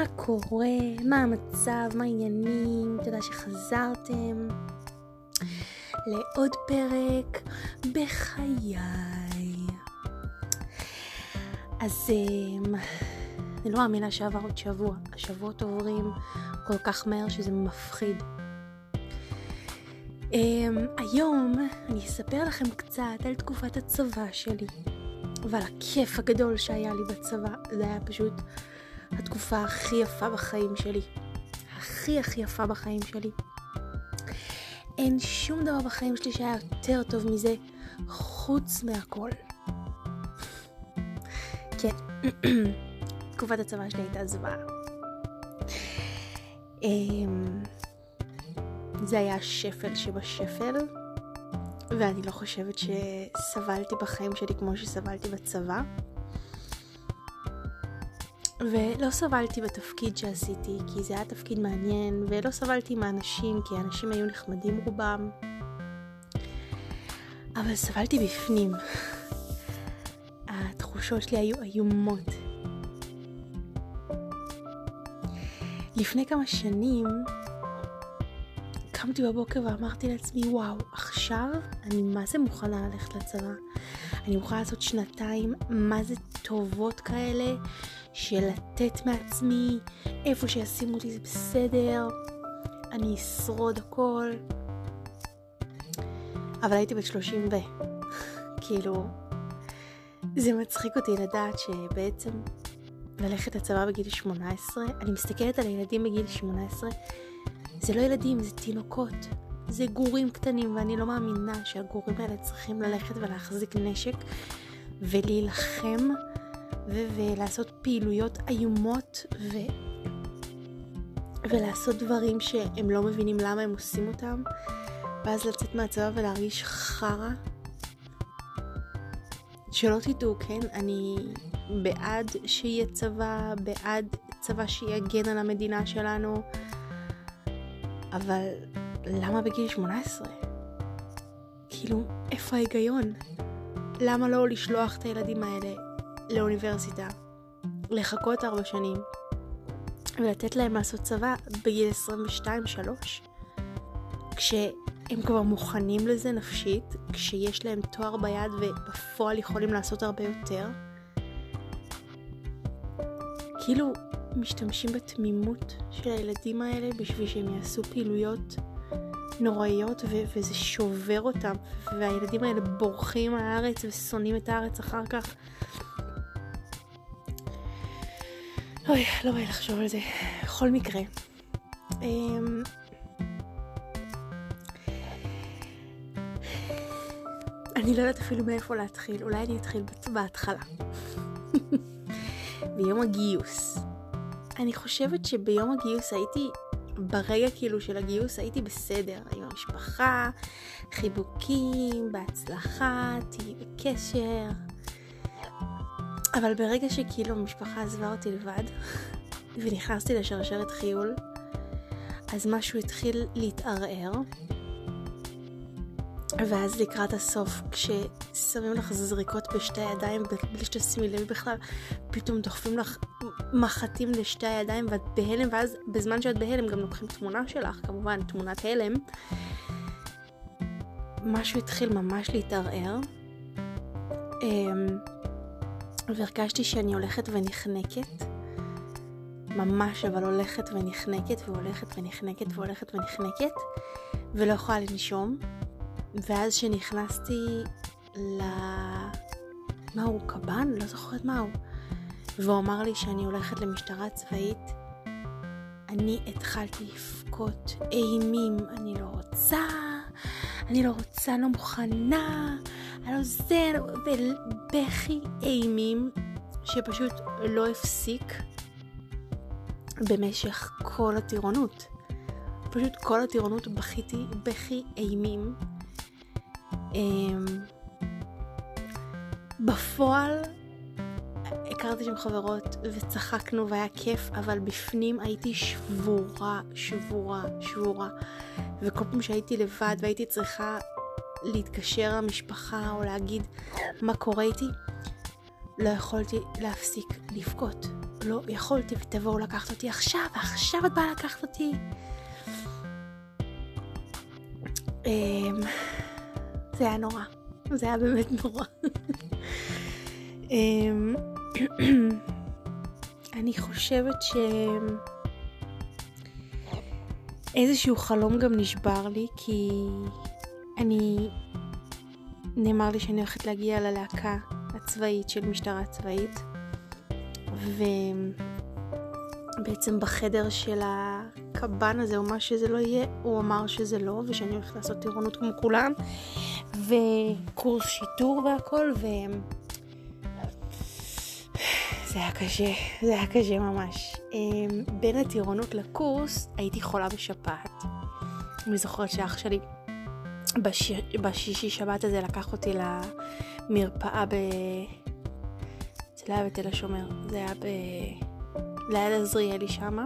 מה קורה, מה המצב, מה העניינים, תודה שחזרתם לעוד פרק בחיי. אז אמ, אני לא מאמינה שעבר עוד שבוע, השבועות עוברים כל כך מהר שזה מפחיד. Um, היום אני אספר לכם קצת על תקופת הצבא שלי ועל הכיף הגדול שהיה לי בצבא. זה היה פשוט התקופה הכי יפה בחיים שלי. הכי הכי יפה בחיים שלי. אין שום דבר בחיים שלי שהיה יותר טוב מזה, חוץ מהכל. כן, תקופת הצבא שלי הייתה זוועה. אמ, זה היה השפל שבשפל, ואני לא חושבת שסבלתי בחיים שלי כמו שסבלתי בצבא. ולא סבלתי בתפקיד שעשיתי, כי זה היה תפקיד מעניין, ולא סבלתי מהאנשים, כי האנשים היו נחמדים רובם. אבל סבלתי בפנים. התחושות שלי היו איומות. לפני כמה שנים קמתי בבוקר ואמרתי לעצמי, וואו, עכשיו אני מה זה מוכנה ללכת לצבא. אני מוכנה לעשות שנתיים מה זה טובות כאלה, של לתת מעצמי, איפה שישימו אותי זה בסדר, אני אשרוד הכל. אבל הייתי בת 30 ו... כאילו, זה מצחיק אותי לדעת שבעצם ללכת לצבא בגיל 18, אני מסתכלת על הילדים בגיל 18, זה לא ילדים, זה תינוקות. זה גורים קטנים, ואני לא מאמינה שהגורים האלה צריכים ללכת ולהחזיק נשק ולהילחם ולעשות פעילויות איומות ו- ולעשות דברים שהם לא מבינים למה הם עושים אותם, ואז לצאת מהצבא ולהרגיש חרא. שלא תדעו, כן? אני בעד שיהיה צבא, בעד צבא שיגן על המדינה שלנו, אבל למה בגיל 18? כאילו, איפה ההיגיון? למה לא לשלוח את הילדים האלה לאוניברסיטה, לחכות ארבע שנים, ולתת להם לעשות צבא בגיל 22-3, כשהם כבר מוכנים לזה נפשית, כשיש להם תואר ביד ובפועל יכולים לעשות הרבה יותר? כאילו, משתמשים בתמימות של הילדים האלה בשביל שהם יעשו פעילויות נוראיות ו- וזה שובר אותם והילדים האלה בורחים מהארץ ושונאים את הארץ אחר כך. אוי, לא בא לי לחשוב על זה. בכל מקרה. אמ, אני לא יודעת אפילו מאיפה להתחיל, אולי אני אתחיל בהתחלה. ביום הגיוס. אני חושבת שביום הגיוס הייתי, ברגע כאילו של הגיוס הייתי בסדר, עם המשפחה, חיבוקים, בהצלחה, תהיי בקשר. אבל ברגע שכאילו המשפחה עזבה אותי לבד, ונכנסתי לשרשרת חיול, אז משהו התחיל להתערער. ואז לקראת הסוף, כששמים לך זריקות בשתי הידיים, בלי שתשימי לב בכלל, פתאום דוחפים לך מחטים לשתי הידיים ואת בהלם, ואז בזמן שאת בהלם גם לוקחים תמונה שלך, כמובן, תמונת הלם. משהו התחיל ממש להתערער. והרגשתי שאני הולכת ונחנקת. ממש, אבל הולכת ונחנקת והולכת ונחנקת והולכת ונחנקת, ולא יכולה לנשום. ואז שנכנסתי ל... מה הוא? קב"ן? לא זוכרת מה הוא. והוא אמר לי שאני הולכת למשטרה צבאית. אני התחלתי לבכות אימים, אני לא רוצה, אני לא רוצה, לא מוכנה, אני לא זה, ובכי אימים שפשוט לא הפסיק במשך כל הטירונות. פשוט כל הטירונות בכיתי בכי אימים. אמ, בפועל הכרתי שם חברות וצחקנו והיה כיף, אבל בפנים הייתי שבורה, שבורה, שבורה. וכל פעם שהייתי לבד והייתי צריכה להתקשר למשפחה או להגיד מה קורה איתי, לא יכולתי להפסיק לבכות. לא יכולתי ותבואו לקחת אותי עכשיו, עכשיו את באה לקחת אותי. אמ, זה היה נורא, זה היה באמת נורא. אמ, אני חושבת ש... איזשהו חלום גם נשבר לי, כי אני... נאמר לי שאני הולכת להגיע ללהקה הצבאית של משטרה צבאית, ובעצם בחדר של הקב"ן הזה, או מה שזה לא יהיה, הוא אמר שזה לא, ושאני הולכת לעשות טירונות כמו כולם, וקורס שיטור והכל, ו... זה היה קשה, זה היה קשה ממש. אמ, בין הטירונות לקורס הייתי חולה בשפעת. אני זוכרת שאח שלי בש... בשישי שבת הזה לקח אותי למרפאה ב... זה לא היה בתל השומר, זה היה ב... ליד עזריאלי שמה.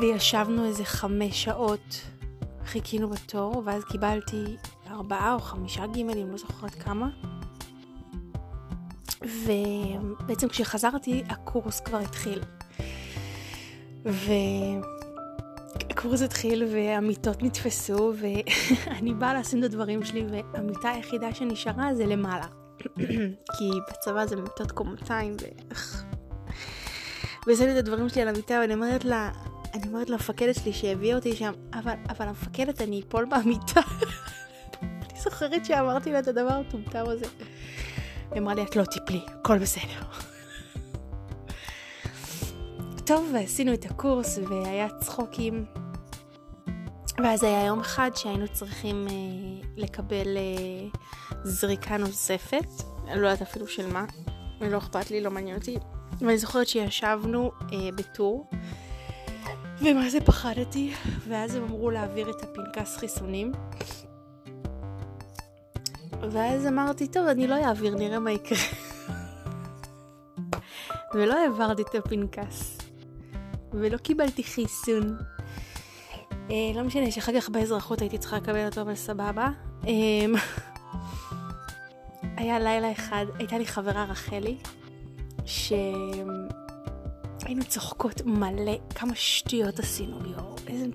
וישבנו איזה חמש שעות, חיכינו בתור, ואז קיבלתי ארבעה או חמישה גימלים, לא זוכרת כמה. ובעצם כשחזרתי הקורס כבר התחיל. והקורס התחיל והמיטות נתפסו ואני באה לשים את הדברים שלי והמיטה היחידה שנשארה זה למעלה. כי בצבא זה מיטות קומתיים ו... ושמתי את הדברים שלי על המיטה ואני אומרת לה, אני אומרת למפקדת שלי שהביאה אותי שם, אבל, אבל המפקדת אני אפול מהמיטה. אני זוכרת שאמרתי לה את הדבר המטומטם הזה. היא אמרה לי, את לא תיפלי, הכל בסדר. טוב, ועשינו את הקורס והיה צחוקים. ואז היה יום אחד שהיינו צריכים אה, לקבל אה, זריקה נוספת, אני לא יודעת אפילו של מה, לא אכפת לי, לא מעניין אותי. ואני זוכרת שישבנו אה, בטור, ומה זה פחדתי, ואז הם אמרו להעביר את הפנקס חיסונים. ואז אמרתי, טוב, אני לא אעביר, נראה מה יקרה. ולא העברתי את הפנקס. ולא קיבלתי חיסון. אה, לא משנה שאחר כך באזרחות הייתי צריכה לקבל אותו, אבל סבבה. אה, היה לילה אחד, הייתה לי חברה רחלי, שהיינו צוחקות מלא, כמה שטויות עשינו, יואו, איזה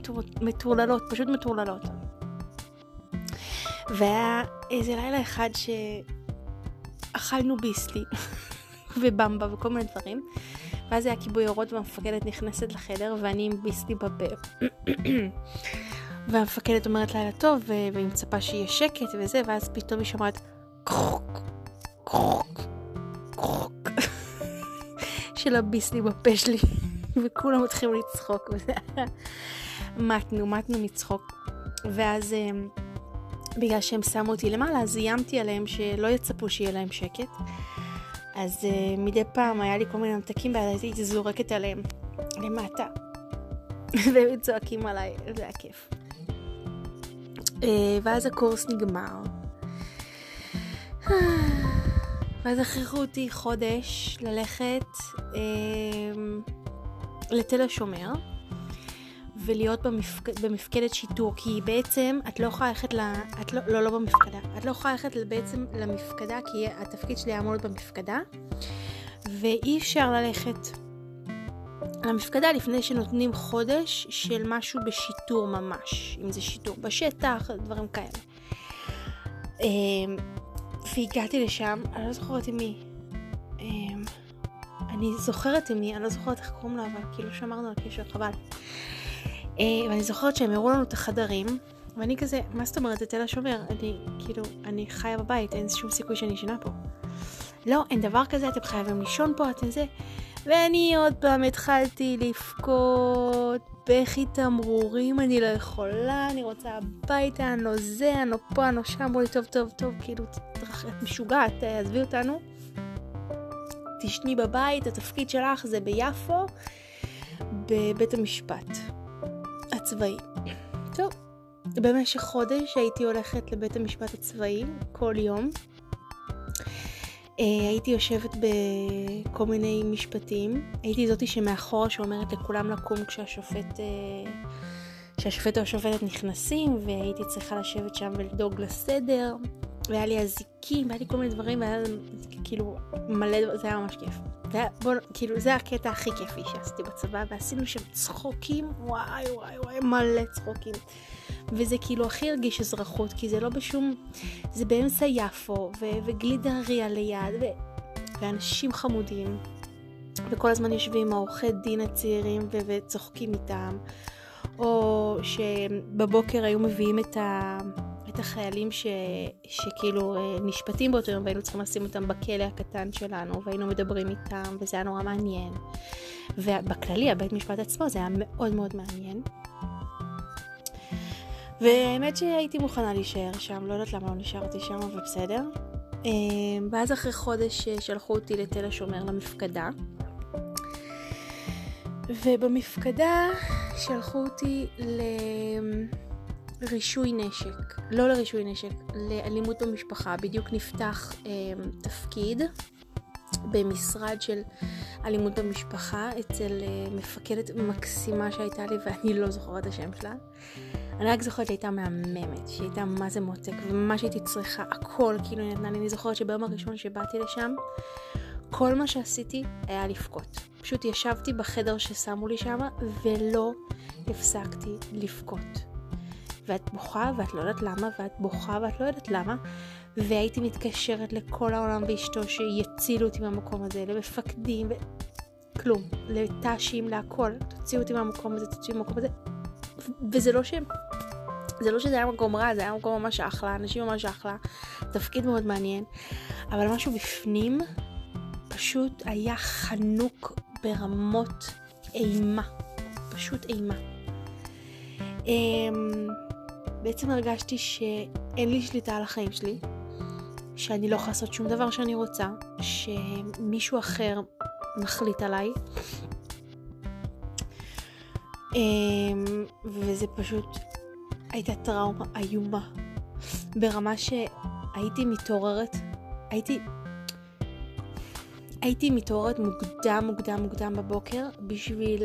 מטורללות, פשוט מטורללות. והיה איזה לילה אחד שאכלנו ביסלי ובמבה וכל מיני דברים, ואז היה כיבוי אורות והמפקדת נכנסת לחדר ואני עם ביסלי בפה. והמפקדת אומרת לילה טוב והיא מצפה שיהיה שקט וזה, ואז פתאום היא שומעת קרוק, קרוק, קרוק של הביסלי בפה שלי, וכולם מתחילים לצחוק, וזה היה... מתנו, מתנו מצחוק. ואז... בגלל שהם שמו אותי למעלה, אז איימתי עליהם שלא יצפו שיהיה להם שקט. אז uh, מדי פעם היה לי כל מיני ממתקים ביד, הייתי זורקת עליהם למטה. והם צועקים עליי, זה היה כיף. Uh, ואז הקורס נגמר. ואז הכריחו אותי חודש ללכת uh, לתל השומר. ולהיות במפק... במפקדת שיטור, כי בעצם את לא יכולה ללכת ל... את לא, לא, לא במפקדה. את לא יכולה ללכת בעצם למפקדה, כי התפקיד שלי היה אמור להיות במפקדה, ואי אפשר ללכת למפקדה לפני שנותנים חודש של משהו בשיטור ממש, אם זה שיטור בשטח, דברים כאלה. אמ, והגעתי לשם, אני לא זוכרת עם מי. אמ, אני זוכרת עם מי, אני לא זוכרת איך קוראים לה, אבל כאילו שמרנו על קשר, חבל. אה, ואני זוכרת שהם הראו לנו את החדרים, ואני כזה, מה זאת אומרת, זה תל השומר? אני, כאילו, אני חיה בבית, אין שום סיכוי שאני ישנה פה. לא, אין דבר כזה, אתם חייבים לישון פה, אתם זה. ואני עוד פעם התחלתי לבכות, בכי תמרורים, אני לא יכולה, אני רוצה הביתה, אני לא זה, אני לא פה, אני לא שם, לי, טוב, טוב, טוב, כאילו, את משוגעת, עזבי אותנו. תשני בבית, התפקיד שלך זה ביפו, בבית המשפט. הצבאי. טוב, במשך חודש הייתי הולכת לבית המשפט הצבאי כל יום. Uh, הייתי יושבת בכל מיני משפטים. הייתי זאתי שמאחורה שאומרת לכולם לקום כשהשופט, uh, כשהשופט או השופטת נכנסים, והייתי צריכה לשבת שם ולדאוג לסדר. והיה לי אזיקים, והיה לי כל מיני דברים, והיה כאילו מלא, זה היה ממש כיף. זה היה, בוא, כאילו, זה הקטע הכי כיפי שעשיתי בצבא, ועשינו שם צחוקים, וואי וואי וואי, מלא צחוקים. וזה כאילו הכי הרגיש אזרחות, כי זה לא בשום... זה באמצע יפו, ו- וגלידריה ליד, ו- ואנשים חמודים, וכל הזמן יושבים העורכי דין הצעירים ו- וצוחקים איתם, או שבבוקר היו מביאים את ה... את החיילים ש... שכאילו אה, נשפטים באותו יום והיינו צריכים לשים אותם בכלא הקטן שלנו והיינו מדברים איתם וזה היה נורא מעניין. ובכללי הבית משפט עצמו זה היה מאוד מאוד מעניין. והאמת שהייתי מוכנה להישאר שם, לא יודעת למה לא נשארתי שם, אבל בסדר. אה, ואז אחרי חודש אה, שלחו אותי לתל השומר למפקדה. ובמפקדה שלחו אותי לרישוי נשק, לא לרישוי נשק, לאלימות במשפחה. בדיוק נפתח אה, תפקיד במשרד של אלימות במשפחה אצל אה, מפקדת מקסימה שהייתה לי ואני לא זוכרת את השם שלה. אני רק זוכרת שהייתה מהממת, שהייתה מה זה מותק, ומה שהייתי צריכה, הכל כאילו נתנה לי. אני זוכרת שביום הראשון שבאתי לשם, כל מה שעשיתי היה לבכות. פשוט ישבתי בחדר ששמו לי שם, ולא הפסקתי לבכות. ואת בוכה ואת לא יודעת למה, ואת בוכה ואת לא יודעת למה, והייתי מתקשרת לכל העולם ואשתו שיצילו אותי מהמקום הזה, למפקדים, ו... כלום, לת"שים, להכל, תוציאו אותי מהמקום הזה, תוציאו מהמקום הזה, וזה לא ש... זה לא שזה היה מקום רע, זה היה מקום ממש אחלה, אנשים ממש אחלה, תפקיד מאוד מעניין, אבל משהו בפנים פשוט היה חנוק ברמות אימה, פשוט אימה. אמ, בעצם הרגשתי שאין לי שליטה על החיים שלי, שאני לא יכולה לעשות שום דבר שאני רוצה, שמישהו אחר מחליט עליי. אמ, וזה פשוט הייתה טראומה איומה, ברמה שהייתי מתעוררת, הייתי, הייתי מתעוררת מוקדם מוקדם מוקדם בבוקר בשביל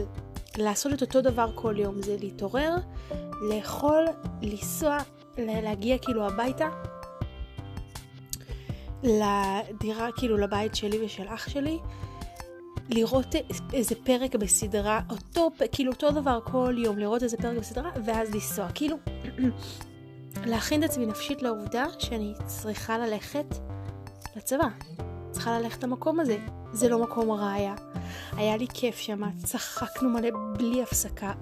לעשות את אותו דבר כל יום, זה להתעורר, לאכול, לנסוע, להגיע כאילו הביתה, לדירה, כאילו לבית שלי ושל אח שלי, לראות איזה פרק בסדרה, אותו, כאילו אותו דבר כל יום, לראות איזה פרק בסדרה, ואז לנסוע. כאילו, להכין את עצמי נפשית לעובדה שאני צריכה ללכת לצבא. צריכה ללכת למקום הזה. זה לא מקום רע היה. היה לי כיף שם, צחקנו מלא בלי הפסקה.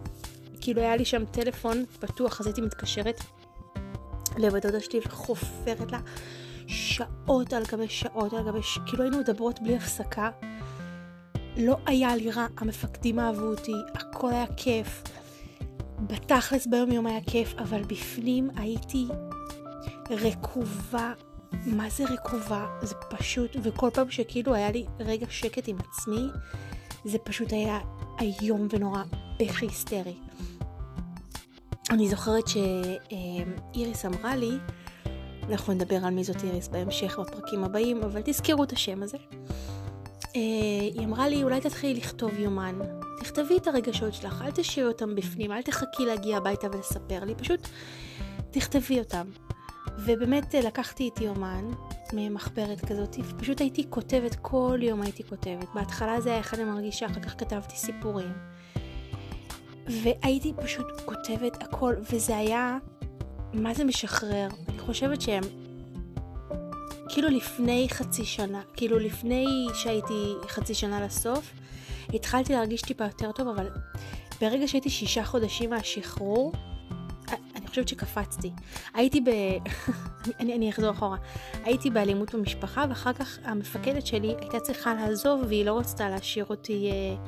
כאילו היה לי שם טלפון פתוח, אז הייתי מתקשרת לבת דודה שלי וחופרת לה שעות על גבי שעות על גבי ש... כאילו היינו מדברות בלי הפסקה. לא היה לי רע, המפקדים אהבו אותי, הכל היה כיף. בתכלס ביום יום היה כיף, אבל בפנים הייתי רקובה. מה זה רקובה? זה פשוט, וכל פעם שכאילו היה לי רגע שקט עם עצמי, זה פשוט היה איום ונורא, בכי היסטרי. אני זוכרת שאיריס אמרה לי, אנחנו נדבר על מי זאת איריס בהמשך בפרקים הבאים, אבל תזכרו את השם הזה. אה, היא אמרה לי, אולי תתחילי לכתוב יומן. תכתבי את הרגשות שלך, אל תשאירי אותם בפנים, אל תחכי להגיע הביתה ולספר לי, פשוט תכתבי אותם. ובאמת אה, לקחתי איתי יומן ממחברת כזאת, ופשוט הייתי כותבת, כל יום הייתי כותבת. בהתחלה זה היה איך אני מרגישה, אחר כך כתבתי סיפורים. והייתי פשוט כותבת הכל, וזה היה, מה זה משחרר? אני חושבת שהם כאילו לפני חצי שנה, כאילו לפני שהייתי חצי שנה לסוף, התחלתי להרגיש טיפה יותר טוב, אבל ברגע שהייתי שישה חודשים מהשחרור, חושבת שקפצתי. הייתי ב... אני, אני אחזור אחורה. הייתי באלימות במשפחה, ואחר כך המפקדת שלי הייתה צריכה לעזוב, והיא לא רצתה להשאיר אותי... אה,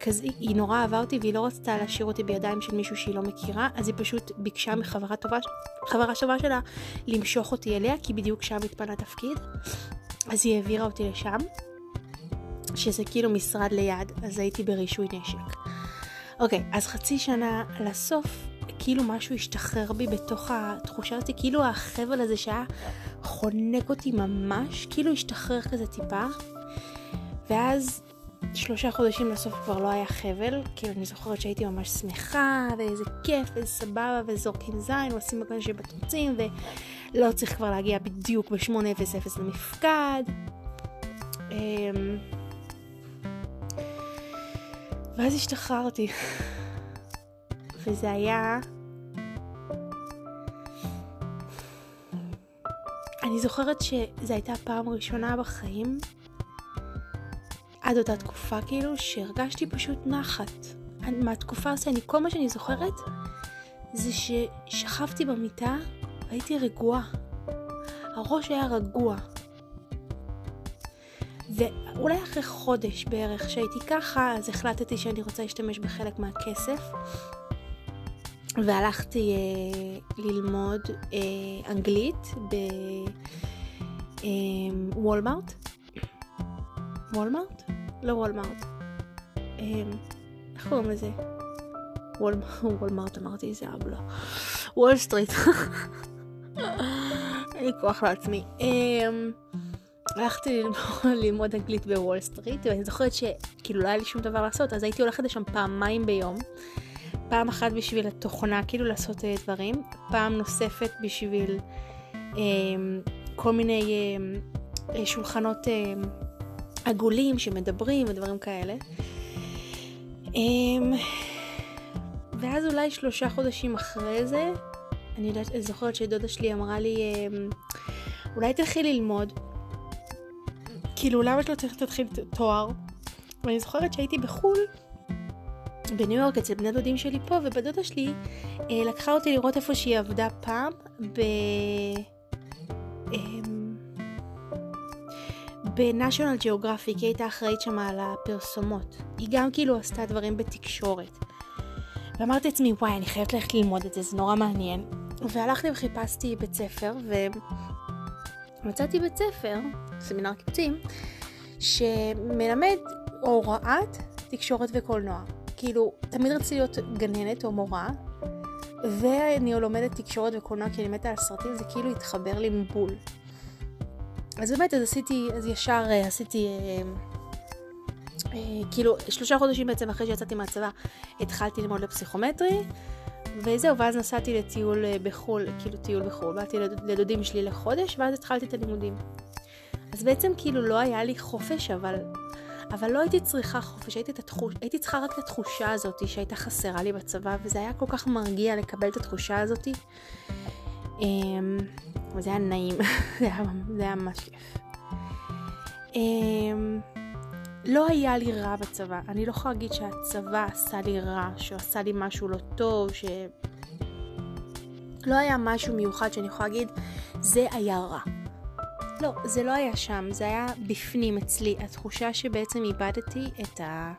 כזה, היא נורא אהבה אותי והיא לא רצתה להשאיר אותי בידיים של מישהו שהיא לא מכירה, אז היא פשוט ביקשה מחברה טובה, חברה טובה שלה למשוך אותי אליה, כי בדיוק שם התפנה תפקיד. אז היא העבירה אותי לשם, שזה כאילו משרד ליד, אז הייתי ברישוי נשק. אוקיי, אז חצי שנה לסוף, כאילו משהו השתחרר בי בתוך התחושה הזאת, כאילו החבל הזה שהיה חונק אותי ממש, כאילו השתחרר כזה טיפה. ואז שלושה חודשים לסוף כבר לא היה חבל, כאילו אני זוכרת שהייתי ממש שמחה, ואיזה כיף, ואיזה סבבה, וזורקים זין, ועושים מגן שבתוצים, לא צריך כבר להגיע בדיוק ב-8:00 למפקד. אמ, ואז השתחררתי. וזה היה... אני זוכרת שזו הייתה הפעם הראשונה בחיים, עד אותה תקופה כאילו, שהרגשתי פשוט נחת. מהתקופה הזאת, אני, כל מה שאני זוכרת זה ששכבתי במיטה והייתי רגועה. הראש היה רגוע. ואולי אחרי חודש בערך שהייתי ככה, אז החלטתי שאני רוצה להשתמש בחלק מהכסף. והלכתי אה, ללמוד אה, אנגלית בוולמארט. אה, וולמארט? לא וולמארט. אה, איך קוראים לזה? וולמארט אמרתי, זה אבלה. וול סטריט. אין לי כוח לעצמי. אמ, הלכתי ללמוד אנגלית בוול סטריט, ואני זוכרת שכאילו לא היה לי שום דבר לעשות, אז הייתי הולכת לשם פעמיים ביום. פעם אחת בשביל התוכנה, כאילו לעשות אה, דברים, פעם נוספת בשביל אה, כל מיני אה, אה, שולחנות אה, עגולים שמדברים ודברים כאלה. אה, ואז אולי שלושה חודשים אחרי זה, אני יודעת, אני זוכרת שדודה שלי אמרה לי, אמ, אולי תלכי ללמוד. כאילו, למה שלא צריך להתחיל תואר? ואני זוכרת שהייתי בחו"ל, בניו יורק, אצל בני דודים שלי פה, ובדודה שלי אה, לקחה אותי לראות איפה שהיא עבדה פעם, ב... אה, בנשיונל ג'אוגרפיק, היא הייתה אחראית שם על הפרסומות. היא גם כאילו עשתה דברים בתקשורת. ואמרתי לעצמי, וואי, אני חייבת ללכת ללמוד את זה, זה נורא מעניין. והלכתי וחיפשתי בית ספר, ומצאתי בית ספר, סמינר קיבוצים, שמלמד הוראת תקשורת וקולנוע. כאילו, תמיד רציתי להיות גננת או מורה, ואני לומדת תקשורת וקולנוע כי אני מתה על סרטים, זה כאילו התחבר לי מבול. אז באמת, אז עשיתי, אז ישר אה, עשיתי... אה, אה, כאילו, שלושה חודשים בעצם אחרי שיצאתי מהצבא, התחלתי ללמוד לפסיכומטרי, וזהו, ואז נסעתי לטיול אה, בחו"ל, כאילו טיול בחו"ל, באתי לדודים שלי לחודש, ואז התחלתי את הלימודים. אז בעצם כאילו לא היה לי חופש, אבל, אבל לא הייתי צריכה חופש, הייתי, התחוש, הייתי צריכה רק את התחושה הזאת שהייתה חסרה לי בצבא, וזה היה כל כך מרגיע לקבל את התחושה הזאת. אמ, וזה היה נעים, זה היה, זה היה ממש כיף. אמ, לא היה לי רע בצבא. אני לא יכולה להגיד שהצבא עשה לי רע, שהוא עשה לי משהו לא טוב, ש... לא היה משהו מיוחד שאני יכולה להגיד, זה היה רע. לא, זה לא היה שם, זה היה בפנים אצלי. התחושה שבעצם איבדתי את ה...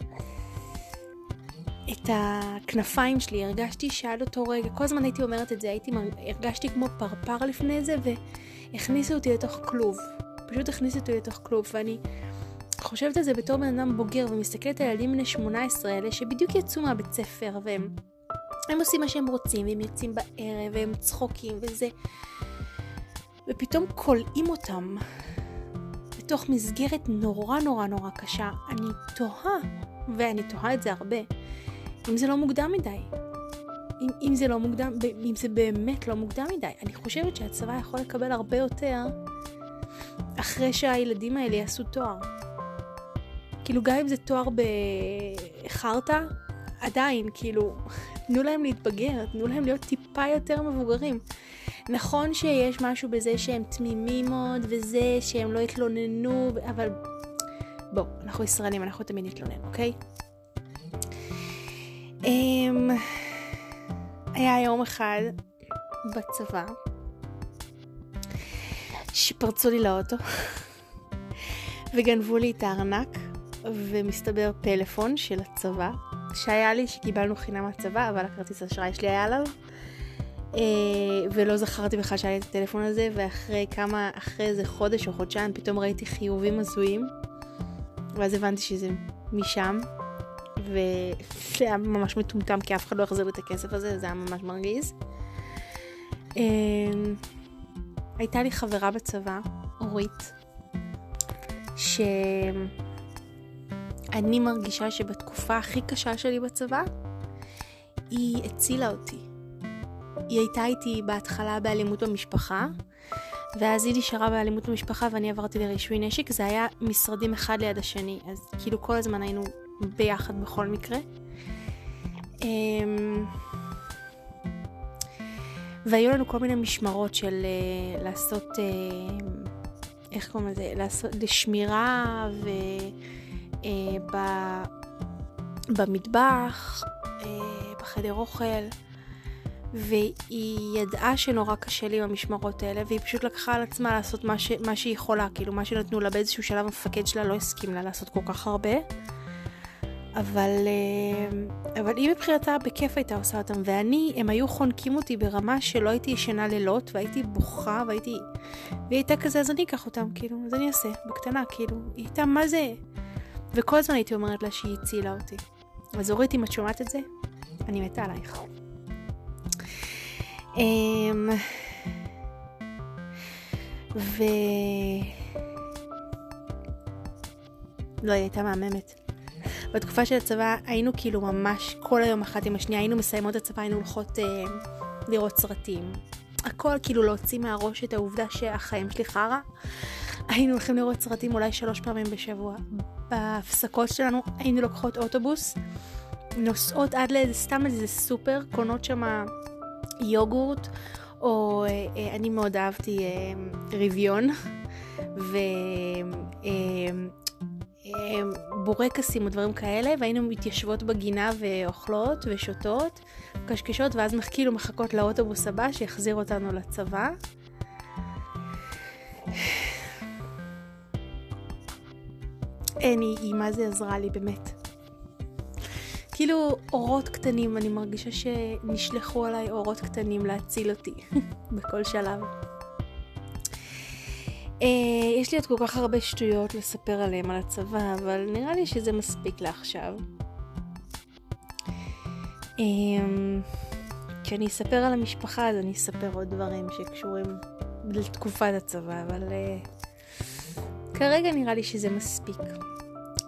את הכנפיים שלי, הרגשתי שעד אותו רגע, כל הזמן הייתי אומרת את זה, הייתי, הרגשתי כמו פרפר לפני זה, והכניסו אותי לתוך כלוב. פשוט הכניסו אותי לתוך כלוב, ואני חושבת על זה בתור בן אדם בוגר ומסתכלת על ילדים בני 18 האלה שבדיוק יצאו מהבית ספר והם הם עושים מה שהם רוצים והם יוצאים בערב והם צחוקים וזה ופתאום כולאים אותם בתוך מסגרת נורא נורא נורא קשה. אני תוהה, ואני תוהה את זה הרבה, אם זה לא מוקדם מדי. אם, אם זה לא מוקדם, אם זה באמת לא מוקדם מדי. אני חושבת שהצבא יכול לקבל הרבה יותר אחרי שהילדים האלה יעשו תואר. כאילו גם אם זה תואר בחרטא, עדיין, כאילו, תנו להם להתבגר, תנו להם להיות טיפה יותר מבוגרים. נכון שיש משהו בזה שהם תמימים מאוד, וזה שהם לא התלוננו, אבל בואו, אנחנו ישראלים, אנחנו תמיד נתלונן, אוקיי? Um, היה יום אחד בצבא שפרצו לי לאוטו וגנבו לי את הארנק ומסתבר פלאפון של הצבא, שהיה לי, שקיבלנו חינם מהצבא, אבל הכרטיס האשראי שלי היה עליו. אה, ולא זכרתי בכלל שהיה לי את הטלפון הזה, ואחרי כמה, אחרי איזה חודש או חודשיים, פתאום ראיתי חיובים הזויים, ואז הבנתי שזה משם, וזה היה ממש מטומטם, כי אף אחד לא יחזיר לי את הכסף הזה, זה היה ממש מרגיז. אה, הייתה לי חברה בצבא, אורית, ש... אני מרגישה שבתקופה הכי קשה שלי בצבא, היא הצילה אותי. היא הייתה איתי בהתחלה באלימות במשפחה, ואז היא נשארה באלימות במשפחה ואני עברתי לרישוי נשק, זה היה משרדים אחד ליד השני, אז כאילו כל הזמן היינו ביחד בכל מקרה. אמ, והיו לנו כל מיני משמרות של uh, לעשות, uh, איך קוראים לזה? לעשות לשמירה ו... Uh, ב... במטבח, uh, בחדר אוכל, והיא ידעה שנורא קשה לי עם המשמרות האלה, והיא פשוט לקחה על עצמה לעשות מה, ש... מה שהיא יכולה, כאילו מה שנתנו לה באיזשהו שלב המפקד שלה לא הסכים לה לעשות כל כך הרבה. אבל, אה, אבל היא מבחינתה בכיף הייתה עושה אותם, ואני, הם היו חונקים אותי ברמה שלא הייתי ישנה לילות, והייתי בוכה, והייתי... והיא הייתה כזה, אז אני אקח אותם, כאילו, אז אני אעשה, בקטנה, כאילו, היא הייתה, מה זה? וכל הזמן הייתי אומרת לה שהיא הצילה אותי. אז אורית, אם את שומעת את זה, אני מתה עלייך. אמ, ו... לא, היא הייתה מהממת. בתקופה של הצבא היינו כאילו ממש כל היום אחת עם השנייה, היינו מסיימות את הצבא, היינו הולכות אה, לראות סרטים. הכל כאילו להוציא מהראש את העובדה שהחיים שלי חרא. היינו הולכים לראות סרטים אולי שלוש פעמים בשבוע. בהפסקות שלנו היינו לוקחות אוטובוס, נוסעות עד לאיזה סתם איזה סופר, קונות שם יוגורט, או אה, אה, אני מאוד אהבתי אה, ריביון, ו... אה, אמ, בורקסים או דברים כאלה, והיינו מתיישבות בגינה ואוכלות ושותות, קשקשות, ואז כאילו מחכות לאוטובוס הבא שיחזיר אותנו לצבא. אין, היא מה זה עזרה לי, באמת. כאילו אורות קטנים, אני מרגישה שנשלחו עליי אורות קטנים להציל אותי בכל שלב. Uh, יש לי עוד כל כך הרבה שטויות לספר עליהם על הצבא, אבל נראה לי שזה מספיק לעכשיו. Um, כשאני אספר על המשפחה אז אני אספר עוד דברים שקשורים לתקופת הצבא, אבל uh, כרגע נראה לי שזה מספיק.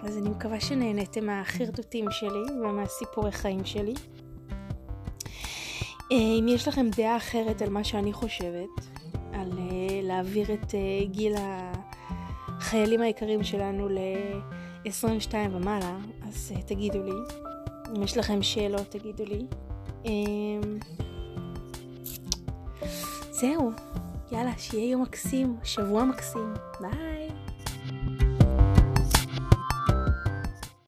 אז אני מקווה שנהניתם מהחרטוטים שלי ומהסיפורי חיים שלי. Uh, אם יש לכם דעה אחרת על מה שאני חושבת, על uh, להעביר את uh, גיל החיילים היקרים שלנו ל-22 ומעלה, אז תגידו לי. אם יש לכם שאלות, תגידו לי. Um, זהו, יאללה, שיהיה יום מקסים, שבוע מקסים. ביי.